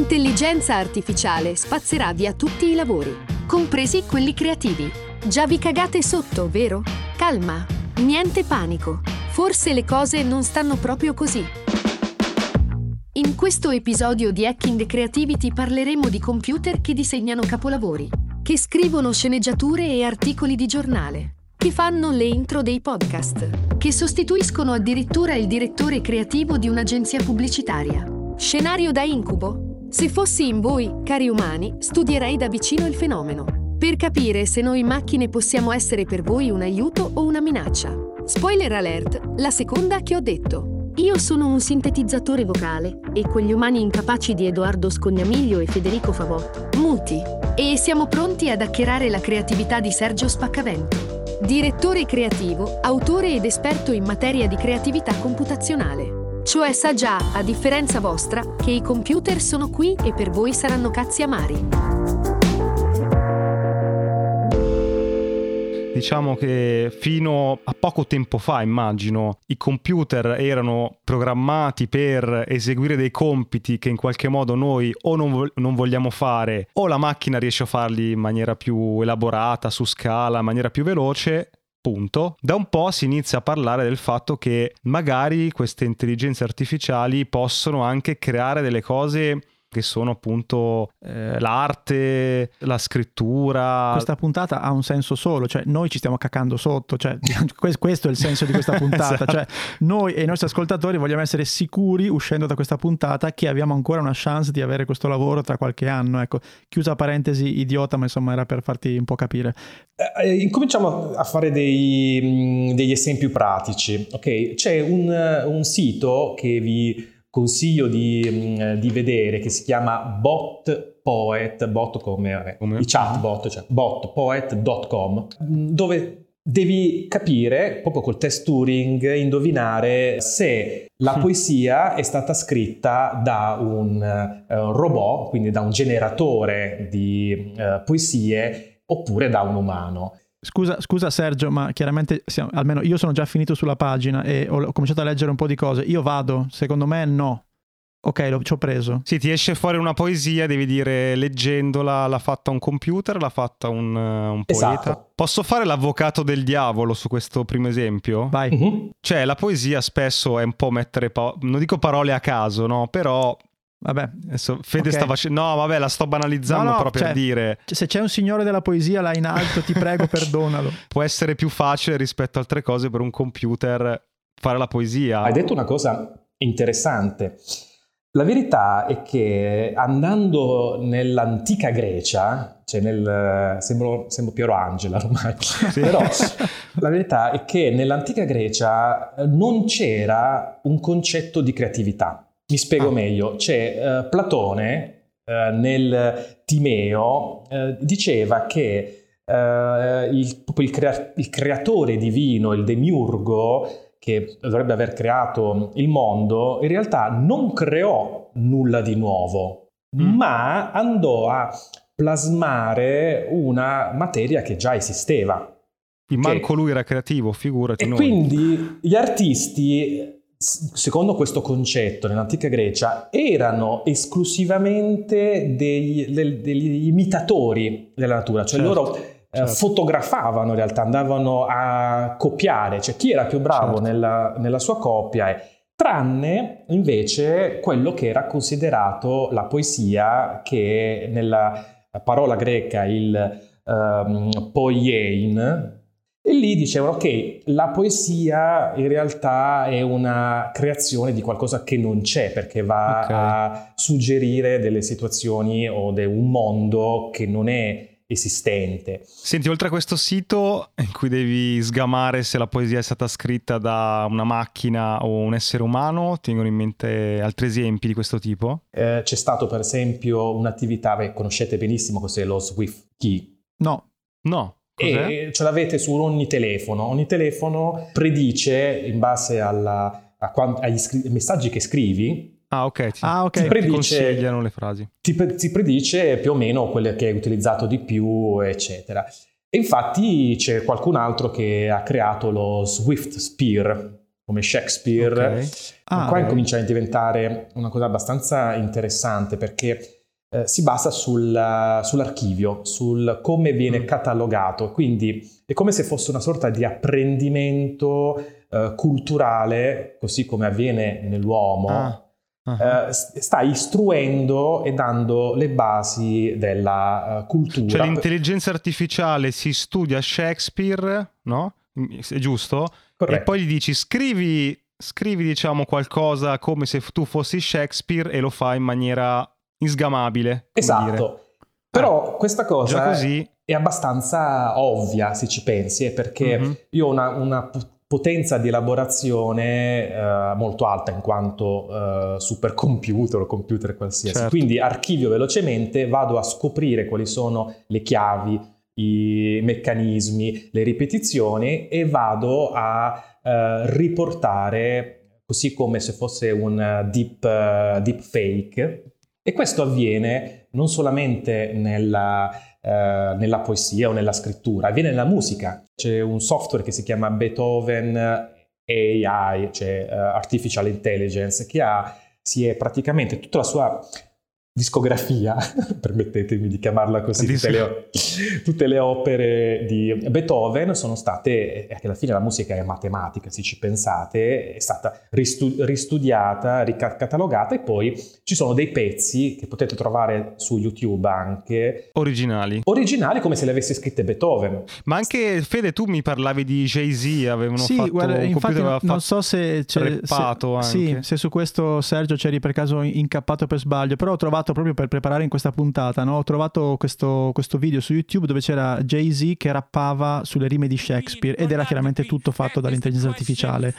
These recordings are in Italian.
L'intelligenza artificiale spazzerà via tutti i lavori, compresi quelli creativi. Già vi cagate sotto, vero? Calma, niente panico. Forse le cose non stanno proprio così. In questo episodio di Hacking Creativity parleremo di computer che disegnano capolavori, che scrivono sceneggiature e articoli di giornale, che fanno le intro dei podcast, che sostituiscono addirittura il direttore creativo di un'agenzia pubblicitaria. Scenario da incubo? Se fossi in voi, cari umani, studierei da vicino il fenomeno, per capire se noi macchine possiamo essere per voi un aiuto o una minaccia. Spoiler alert, la seconda che ho detto. Io sono un sintetizzatore vocale e quegli umani incapaci di Edoardo Scognamiglio e Federico Favò, muti, e siamo pronti ad hackerare la creatività di Sergio Spaccavento, direttore creativo, autore ed esperto in materia di creatività computazionale. Cioè sa già, a differenza vostra, che i computer sono qui e per voi saranno cazzi amari. Diciamo che fino a poco tempo fa, immagino, i computer erano programmati per eseguire dei compiti che in qualche modo noi o non, vo- non vogliamo fare o la macchina riesce a farli in maniera più elaborata, su scala, in maniera più veloce Punto. Da un po' si inizia a parlare del fatto che magari queste intelligenze artificiali possono anche creare delle cose che sono appunto eh, l'arte, la scrittura. Questa puntata ha un senso solo, cioè noi ci stiamo cacando sotto, cioè, questo è il senso di questa puntata, esatto. cioè noi e i nostri ascoltatori vogliamo essere sicuri uscendo da questa puntata che abbiamo ancora una chance di avere questo lavoro tra qualche anno, ecco, chiusa parentesi idiota, ma insomma era per farti un po' capire. Eh, eh incominciamo a fare dei, degli esempi pratici, ok? C'è un, un sito che vi consiglio di, mm, di, vedere che si chiama Bot Poet, bot come, come? i chatbot, cioè botpoet.com, dove devi capire, proprio col test Turing, indovinare se la poesia è stata scritta da un uh, robot, quindi da un generatore di uh, poesie, oppure da un umano. Scusa, scusa, Sergio, ma chiaramente siamo, almeno io sono già finito sulla pagina e ho, ho, cominciato a leggere un po' di cose. Io vado, secondo me no. Ok, lo, ci ho preso. Sì, ti esce fuori una poesia, devi dire leggendola l'ha fatta un computer, l'ha fatta un, un poeta. Esatto. Posso fare l'avvocato del diavolo su questo primo esempio? Vai. Uh-huh. Cioè, la poesia spesso è un po' mettere, pa- non dico parole a caso, no? Però Vabbè, adesso Fede okay. sta facendo. No, vabbè, la sto banalizzando no, no, però per cioè, dire. Se c'è un signore della poesia là in alto, ti prego, perdonalo. Può essere più facile rispetto a altre cose per un computer fare la poesia. Hai detto una cosa interessante. La verità è che andando nell'antica Grecia, cioè nel, sembro, sembro Piero Angela ormai, sì. però la verità è che nell'antica Grecia non c'era un concetto di creatività. Mi spiego ah. meglio, c'è uh, Platone uh, nel Timeo uh, diceva che il, il, crea- il, creatore divino, il demiurgo, che dovrebbe aver creato il mondo, in realtà non creò nulla di nuovo, mm. ma andò a plasmare una materia che già esisteva. Manco lui era creativo, figurati. E noi. quindi gli artisti secondo questo concetto nell'antica Grecia, erano esclusivamente degli, degli imitatori della natura, cioè certo, loro eh, certo. fotografavano in realtà, andavano a copiare, cioè chi era più bravo certo. nella, nella, sua copia, tranne invece quello che era considerato la poesia che nella parola greca il um, poiein, e lì dicevano che la poesia in realtà è una creazione di qualcosa che non c'è, perché va okay. a suggerire delle situazioni o de un mondo che non è esistente. Senti, oltre a questo sito in cui devi sgamare se la poesia è stata scritta da una macchina o un essere umano, ti vengono in mente altri esempi di questo tipo? Eh, c'è stato per esempio un'attività, beh, conoscete benissimo cos'è lo Swift Key. No. No. Cos'è? E ce l'avete su ogni telefono. Ogni telefono predice in base alla, quant- agli scri- messaggi che scrivi. Ah, ok. Ti, ah, okay. ti, predice, ti consigliano le frasi. Ti, ti predice più o meno quelle che hai utilizzato di più, eccetera. E infatti c'è qualcun altro che ha creato lo Swift Spear, come Shakespeare. Okay. Ah, qua comincia a diventare una cosa abbastanza interessante perché eh, si basa sul, sull'archivio, sul come viene mm. catalogato, quindi è come se fosse una sorta di apprendimento eh, culturale, così come avviene nell'uomo. Ah. Uh-huh. Uh, sta istruendo e dando le basi della uh, cultura. Cioè l'intelligenza artificiale si studia Shakespeare, no? È giusto? Corretto. E poi gli dici scrivi, scrivi diciamo qualcosa come se tu fossi Shakespeare e lo fa in maniera insgamabile. Esatto. Però eh, questa cosa così... è abbastanza ovvia se ci pensi, eh, perché mm-hmm. io ho una, una, potenza di elaborazione eh, molto alta in quanto eh, supercomputer o computer qualsiasi. Certo. Quindi archivio velocemente, vado a scoprire quali sono le chiavi, i meccanismi, le ripetizioni e vado a eh, riportare così come se fosse un deep, uh, deep fake e questo avviene non solamente nella, eh, nella, poesia o nella scrittura, avviene nella musica. C'è un software che si chiama Beethoven AI, cioè uh, Artificial Intelligence, che ha, si è praticamente tutta la sua discografia, permettetemi di chiamarla così, tutte le, tutte le, opere di Beethoven sono state, e alla fine la musica è matematica, se ci pensate, è stata ristu- ristudiata, ricatalogata e poi ci sono dei pezzi che potete trovare su YouTube anche. Originali. Originali come se le avesse scritte Beethoven. Ma anche, Fede, tu mi parlavi di Jay-Z, avevano sì, fatto... Guarda, infatti non, non so se... C'è, se, sì, se su questo Sergio c'eri per caso incappato per sbaglio, però ho trovato trovato proprio per preparare in questa puntata, no? ho trovato questo, questo, video su YouTube dove c'era Jay-Z che rappava sulle rime di Shakespeare ed era chiaramente tutto fatto dall'intelligenza artificiale.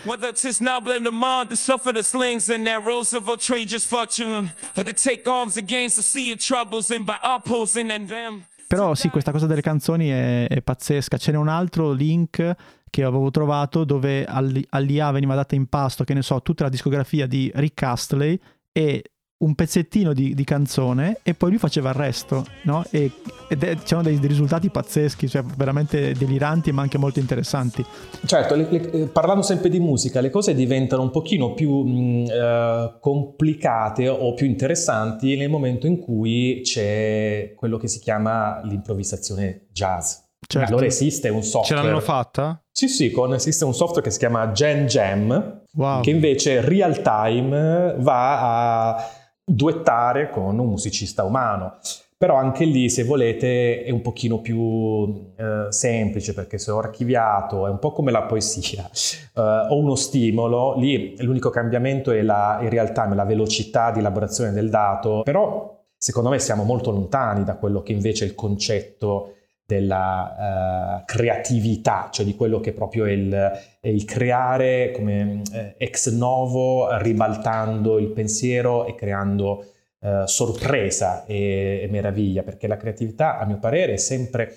Però sì, questa cosa delle canzoni è, è pazzesca. Ce n'è un altro link che avevo trovato dove all'IA veniva data in pasto, che ne so, tutta la discografia di Rick Astley e un pezzettino di, di, canzone e poi lui faceva il resto, no? E, ed è, c'erano dei, dei, risultati pazzeschi, cioè veramente deliranti ma anche molto interessanti. Certo, le, le, eh, parlando sempre di musica, le cose diventano un pochino più mh, uh, complicate o più interessanti nel momento in cui c'è quello che si chiama l'improvvisazione jazz. Certo. Allora esiste un software. Ce l'hanno fatta? Sì, sì, con, esiste un software che si chiama Gen Jam, wow. che invece real time va a duettare con un musicista umano. Però anche lì, se volete, è un pochino più eh, semplice perché se ho archiviato, è un po' come la poesia, eh, ho uno stimolo, lì l'unico cambiamento è la, in real time, la velocità di elaborazione del dato, però secondo me siamo molto lontani da quello che invece è il concetto della uh, creatività, cioè di quello che proprio è il, è il creare come eh, ex novo, ribaltando il pensiero e creando uh, sorpresa e, e, meraviglia, perché la creatività, a mio parere, è sempre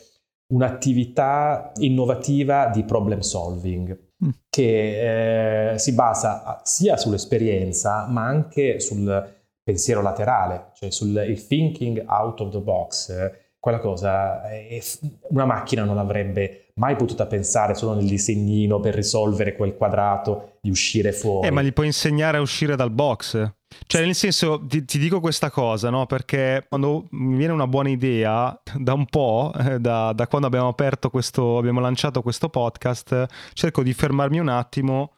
un'attività innovativa di problem solving mm. che eh, si basa sia sull'esperienza ma anche sul pensiero laterale, cioè sul thinking out of the box quella cosa una macchina non avrebbe mai potuta pensare solo nel disegnino per risolvere quel quadrato di uscire fuori. Eh, ma gli puoi insegnare a uscire dal box. Cioè, nel senso, ti, ti dico questa cosa, no? Perché quando mi viene una buona idea, da un po', eh, da, da quando abbiamo aperto questo, abbiamo lanciato questo podcast, cerco di fermarmi un attimo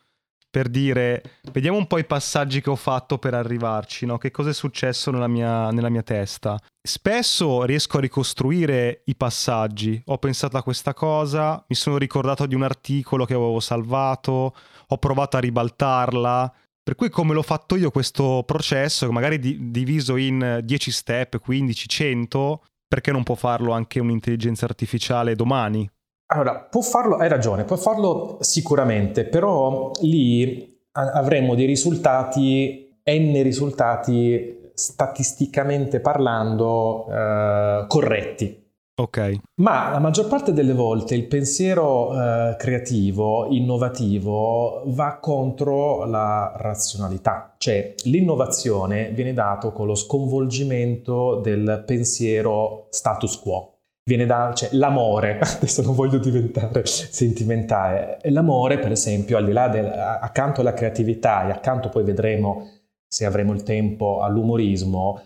per dire, vediamo un po' i passaggi che ho fatto per arrivarci, no? che cosa è successo nella mia, nella mia testa. Spesso riesco a ricostruire i passaggi, ho pensato a questa cosa, mi sono ricordato di un articolo che avevo salvato, ho provato a ribaltarla, per cui come l'ho fatto io questo processo, magari di- diviso in 10 step, 15, 100, perché non può farlo anche un'intelligenza artificiale domani? Allora, può farlo, hai ragione, può farlo sicuramente, però lì avremo dei risultati, n risultati statisticamente parlando eh, corretti. Ok. Ma la maggior parte delle volte il pensiero eh, creativo, innovativo, va contro la razionalità, cioè l'innovazione viene dato con lo sconvolgimento del pensiero status quo. Viene da cioè, l'amore, adesso non voglio diventare sentimentale, l'amore per esempio al di là del, accanto alla creatività e accanto poi vedremo se avremo il tempo all'umorismo,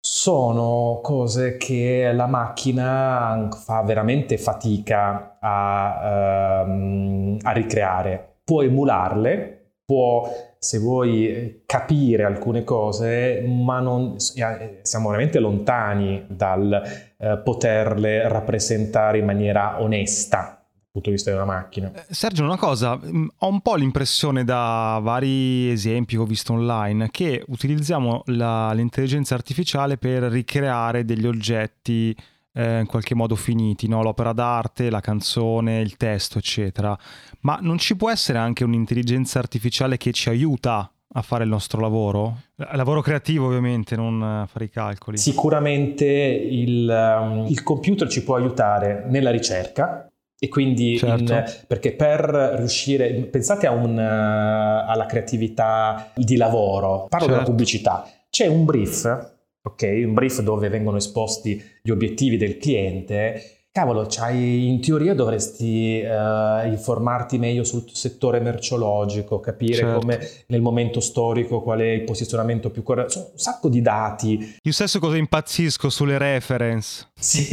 sono cose che la macchina fa veramente fatica a, uh, a ricreare. Può emularle, può, se vuoi, capire alcune cose, ma non, eh, siamo veramente lontani dal uh, poterle rappresentare in maniera onesta punto di vista di una macchina. Eh, Sergio, una cosa, mm, ho un po' l'impressione da vari esempi che ho visto online che utilizziamo la, l'intelligenza artificiale per ricreare degli oggetti eh, in qualche modo finiti, no? l'opera d'arte, la canzone, il testo, eccetera. Ma non ci può essere anche un'intelligenza artificiale che ci aiuta a fare il nostro lavoro? Lavoro creativo ovviamente, non fare i calcoli. Sicuramente il, um, il computer ci può aiutare nella ricerca, e quindi, certo. in, perché per riuscire, pensate un, uh, alla creatività di lavoro, parlo certo. della pubblicità, c'è un brief, ok? Un brief dove vengono esposti gli obiettivi del cliente cavolo, in teoria dovresti uh, informarti meglio sul settore merceologico, capire certo. come nel momento storico qual è il posizionamento più corretto, Sono un sacco di dati. Io stesso cosa impazzisco sulle reference. Sì.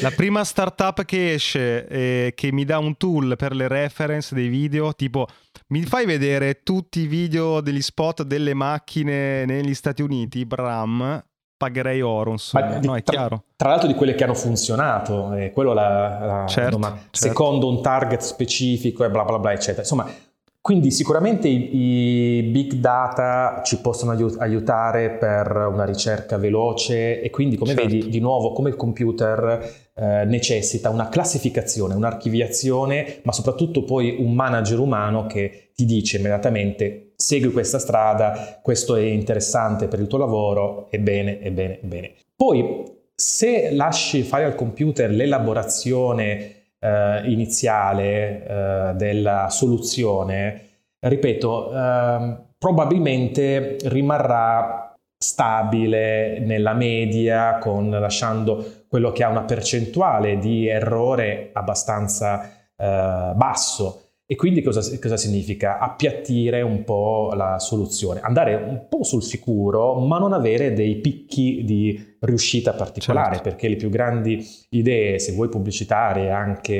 La prima startup che esce e che mi dà un tool per le reference dei video, tipo mi fai vedere tutti i video degli spot delle macchine negli Stati Uniti, Bram, pagherei insomma, di, no, è tra, chiaro. Tra l'altro di quelle che hanno funzionato, eh, quello la, la certo, certo. secondo un target specifico e bla bla bla, eccetera. Insomma, quindi sicuramente i, i, big data ci possono aiutare per una ricerca veloce e quindi come certo. vedi di nuovo come il computer eh, necessita una classificazione, un'archiviazione, ma soprattutto poi un manager umano che ti dice immediatamente segui questa strada, questo è interessante per il tuo lavoro, è bene, è bene, è bene. Poi se lasci fare al computer l'elaborazione eh, iniziale eh, della soluzione, ripeto, eh, probabilmente rimarrà stabile nella media, con, lasciando quello che ha una percentuale di errore abbastanza eh, basso. E quindi cosa, cosa, significa? Appiattire un po' la soluzione, andare un po' sul sicuro, ma non avere dei picchi di riuscita particolare, certo. perché le più grandi idee, se vuoi pubblicitarie, anche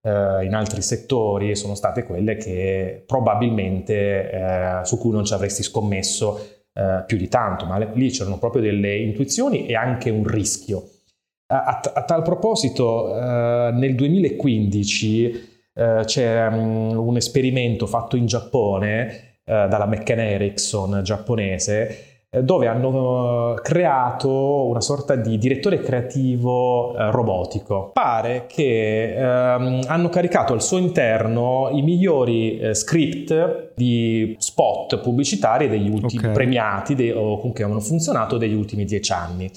eh, in altri settori, sono state quelle che probabilmente eh, su cui non ci avresti scommesso eh, più di tanto, ma lì c'erano proprio delle intuizioni e anche un rischio. A, a, a tal proposito, eh, nel 2015 eh, c'è um, un esperimento fatto in Giappone eh, dalla McCann Erickson giapponese eh, dove hanno creato una sorta di direttore creativo eh, robotico. Pare che ehm, hanno caricato al suo interno i migliori eh, script di spot pubblicitari degli ultimi okay. premiati de- o comunque hanno funzionato degli ultimi dieci anni.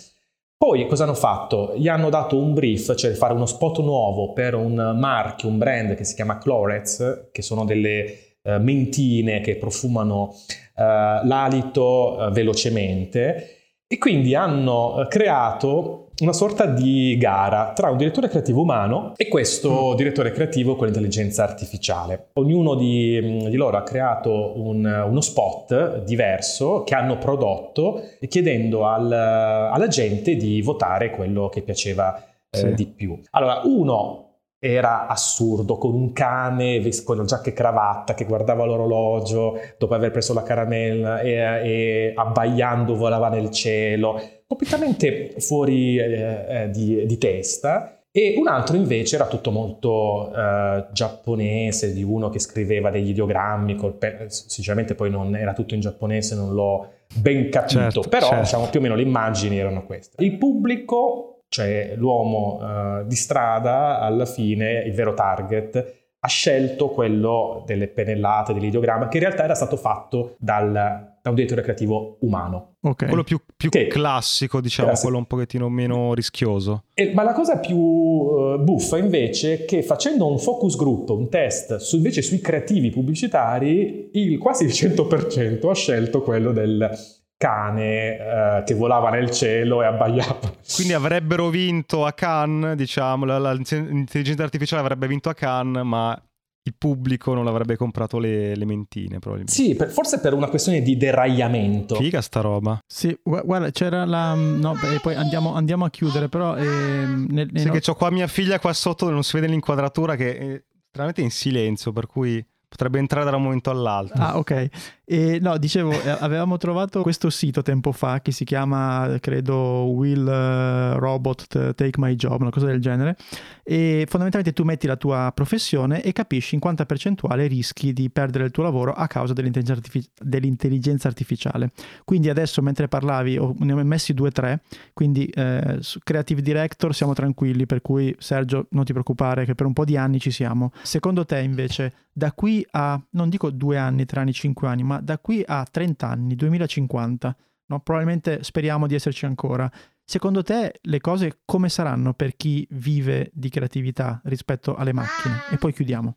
Poi cosa hanno fatto? Gli hanno dato un brief, cioè fare uno spot nuovo per un marchio, un brand che si chiama Clorets, che sono delle uh, mentine che profumano uh, l'alito uh, velocemente e quindi hanno creato una sorta di gara tra un direttore creativo umano e questo mm. direttore creativo con l'intelligenza artificiale. Ognuno di, mm, di loro ha creato un, uno spot diverso che hanno prodotto chiedendo al, alla gente di votare quello che piaceva eh, sì. di più. Allora, uno era assurdo, con un cane con giacca e cravatta che guardava l'orologio dopo aver preso la caramella e, e abbaiando volava nel cielo completamente fuori eh, eh, di, di, testa. E un altro invece era tutto molto eh, giapponese, di uno che scriveva degli ideogrammi, pe- sinceramente poi non era tutto in giapponese, non l'ho ben capito, certo, però certo. diciamo più o meno le immagini erano queste. Il pubblico, cioè l'uomo eh, di strada, alla fine, il vero target, ha scelto quello delle pennellate, dell'ideogramma, che in realtà era stato fatto dal, da un direttore creativo umano. Okay. Quello più, più classico, diciamo, classico. quello un pochettino meno rischioso. E, ma la cosa più uh, buffa invece è che facendo un focus group, un test su, invece sui creativi pubblicitari, il quasi il 100% ha scelto quello del cane eh, che volava nel cielo e abbaiava. Quindi avrebbero vinto a Cannes, diciamo, l'intelligenza artificiale avrebbe vinto a Cannes, ma il pubblico non avrebbe comprato le, le mentine probabilmente. Sì, per, forse per una questione di deragliamento. Figa sta roba. Sì, guarda, c'era la... No, e poi andiamo, andiamo, a chiudere, però... Eh, nel, nel... Sì, no... che ho qua mia figlia qua sotto, non si vede l'inquadratura, che è estremamente in silenzio, per cui potrebbe entrare da un momento all'altro. Ah, ok. E no, dicevo, eh, avevamo trovato questo sito tempo fa che si chiama, credo, Will uh, Robot Take My Job, una cosa del genere. E fondamentalmente tu metti la tua professione e capisci in quanta percentuale rischi di perdere il tuo lavoro a causa dell'intelligenza, artific- dell'intelligenza artificiale. Quindi adesso, mentre parlavi, ho, ne ho messi due o tre. Quindi eh, Creative Director siamo tranquilli, per cui Sergio, non ti preoccupare, che per un po' di anni ci siamo. Secondo te, invece, da qui a, non dico due anni, tre anni, cinque anni, ma da qui a 30 anni, 2050, no? probabilmente speriamo di esserci ancora. Secondo te le cose come saranno per chi vive di creatività rispetto alle macchine? E poi chiudiamo.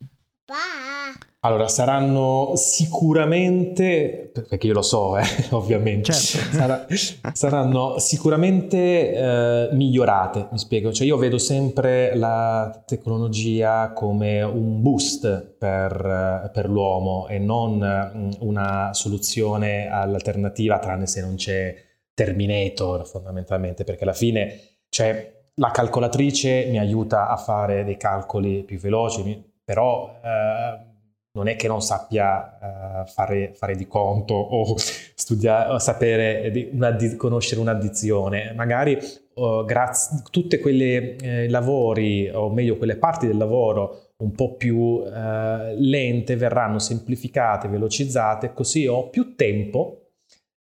Allora, saranno sicuramente, perché io lo so, eh, ovviamente, certo. sarà, saranno sicuramente eh, migliorate, mi spiego. Cioè io vedo sempre la tecnologia come un boost per, per l'uomo e non mm, una soluzione alternativa, tranne se non c'è Terminator fondamentalmente, perché alla fine cioè, la calcolatrice mi aiuta a fare dei calcoli più veloci, però... Eh, non è che non sappia uh, fare, fare, di conto o studiare, o sapere, una, conoscere un'addizione, magari uh, grazie, tutte quelle eh, lavori, o meglio quelle parti del lavoro un po' più uh, lente verranno semplificate, velocizzate, così ho più tempo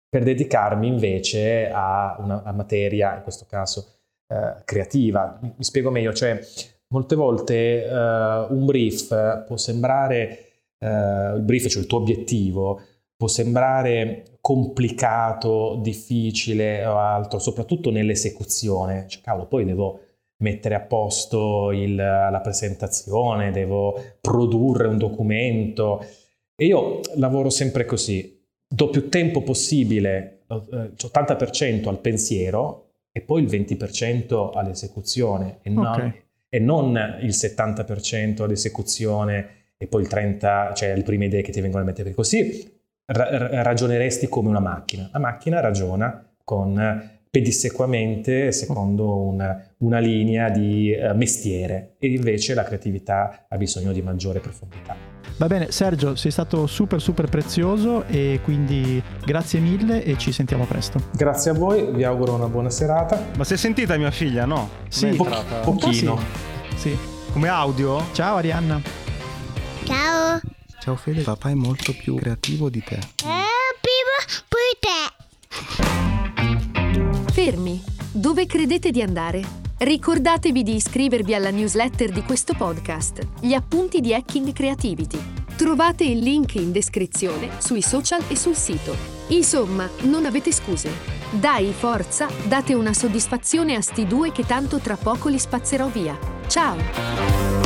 per dedicarmi invece a una a materia, in questo caso creativa. Mi, mi, spiego meglio, cioè molte volte un brief può sembrare eh, il brief, cioè il tuo obiettivo, può sembrare complicato, difficile o altro, soprattutto nell'esecuzione. Cioè, cavolo, poi devo mettere a posto il, la presentazione, devo produrre un documento. E io lavoro sempre così, do più tempo possibile, eh, 80% al pensiero e poi il 20% all'esecuzione e, okay. E non il 70% all'esecuzione e poi il 30, cioè le prime idee che ti vengono a mettere così, ra- ragioneresti come una macchina. La macchina ragiona con pedissequamente secondo una, una linea di uh, mestiere e invece la creatività ha bisogno di maggiore profondità. Va bene, Sergio, sei stato super super prezioso e quindi grazie mille e ci sentiamo presto. Grazie a voi, vi auguro una buona serata. Ma sei sentita mia figlia, no? Sì, po- pochino. Sì. sì. Come audio? Ciao Arianna. Ciao. Ciao Fede, papà è molto più creativo di te. Eh, Fermi. Dove credete di andare? Ricordatevi di iscrivervi alla newsletter di questo podcast, gli appunti di Hacking Creativity. Trovate il link in descrizione sui social e sul sito. Insomma, non avete scuse. Dai, forza, date una soddisfazione a sti due che tanto tra poco li spazzerò via. Ciao!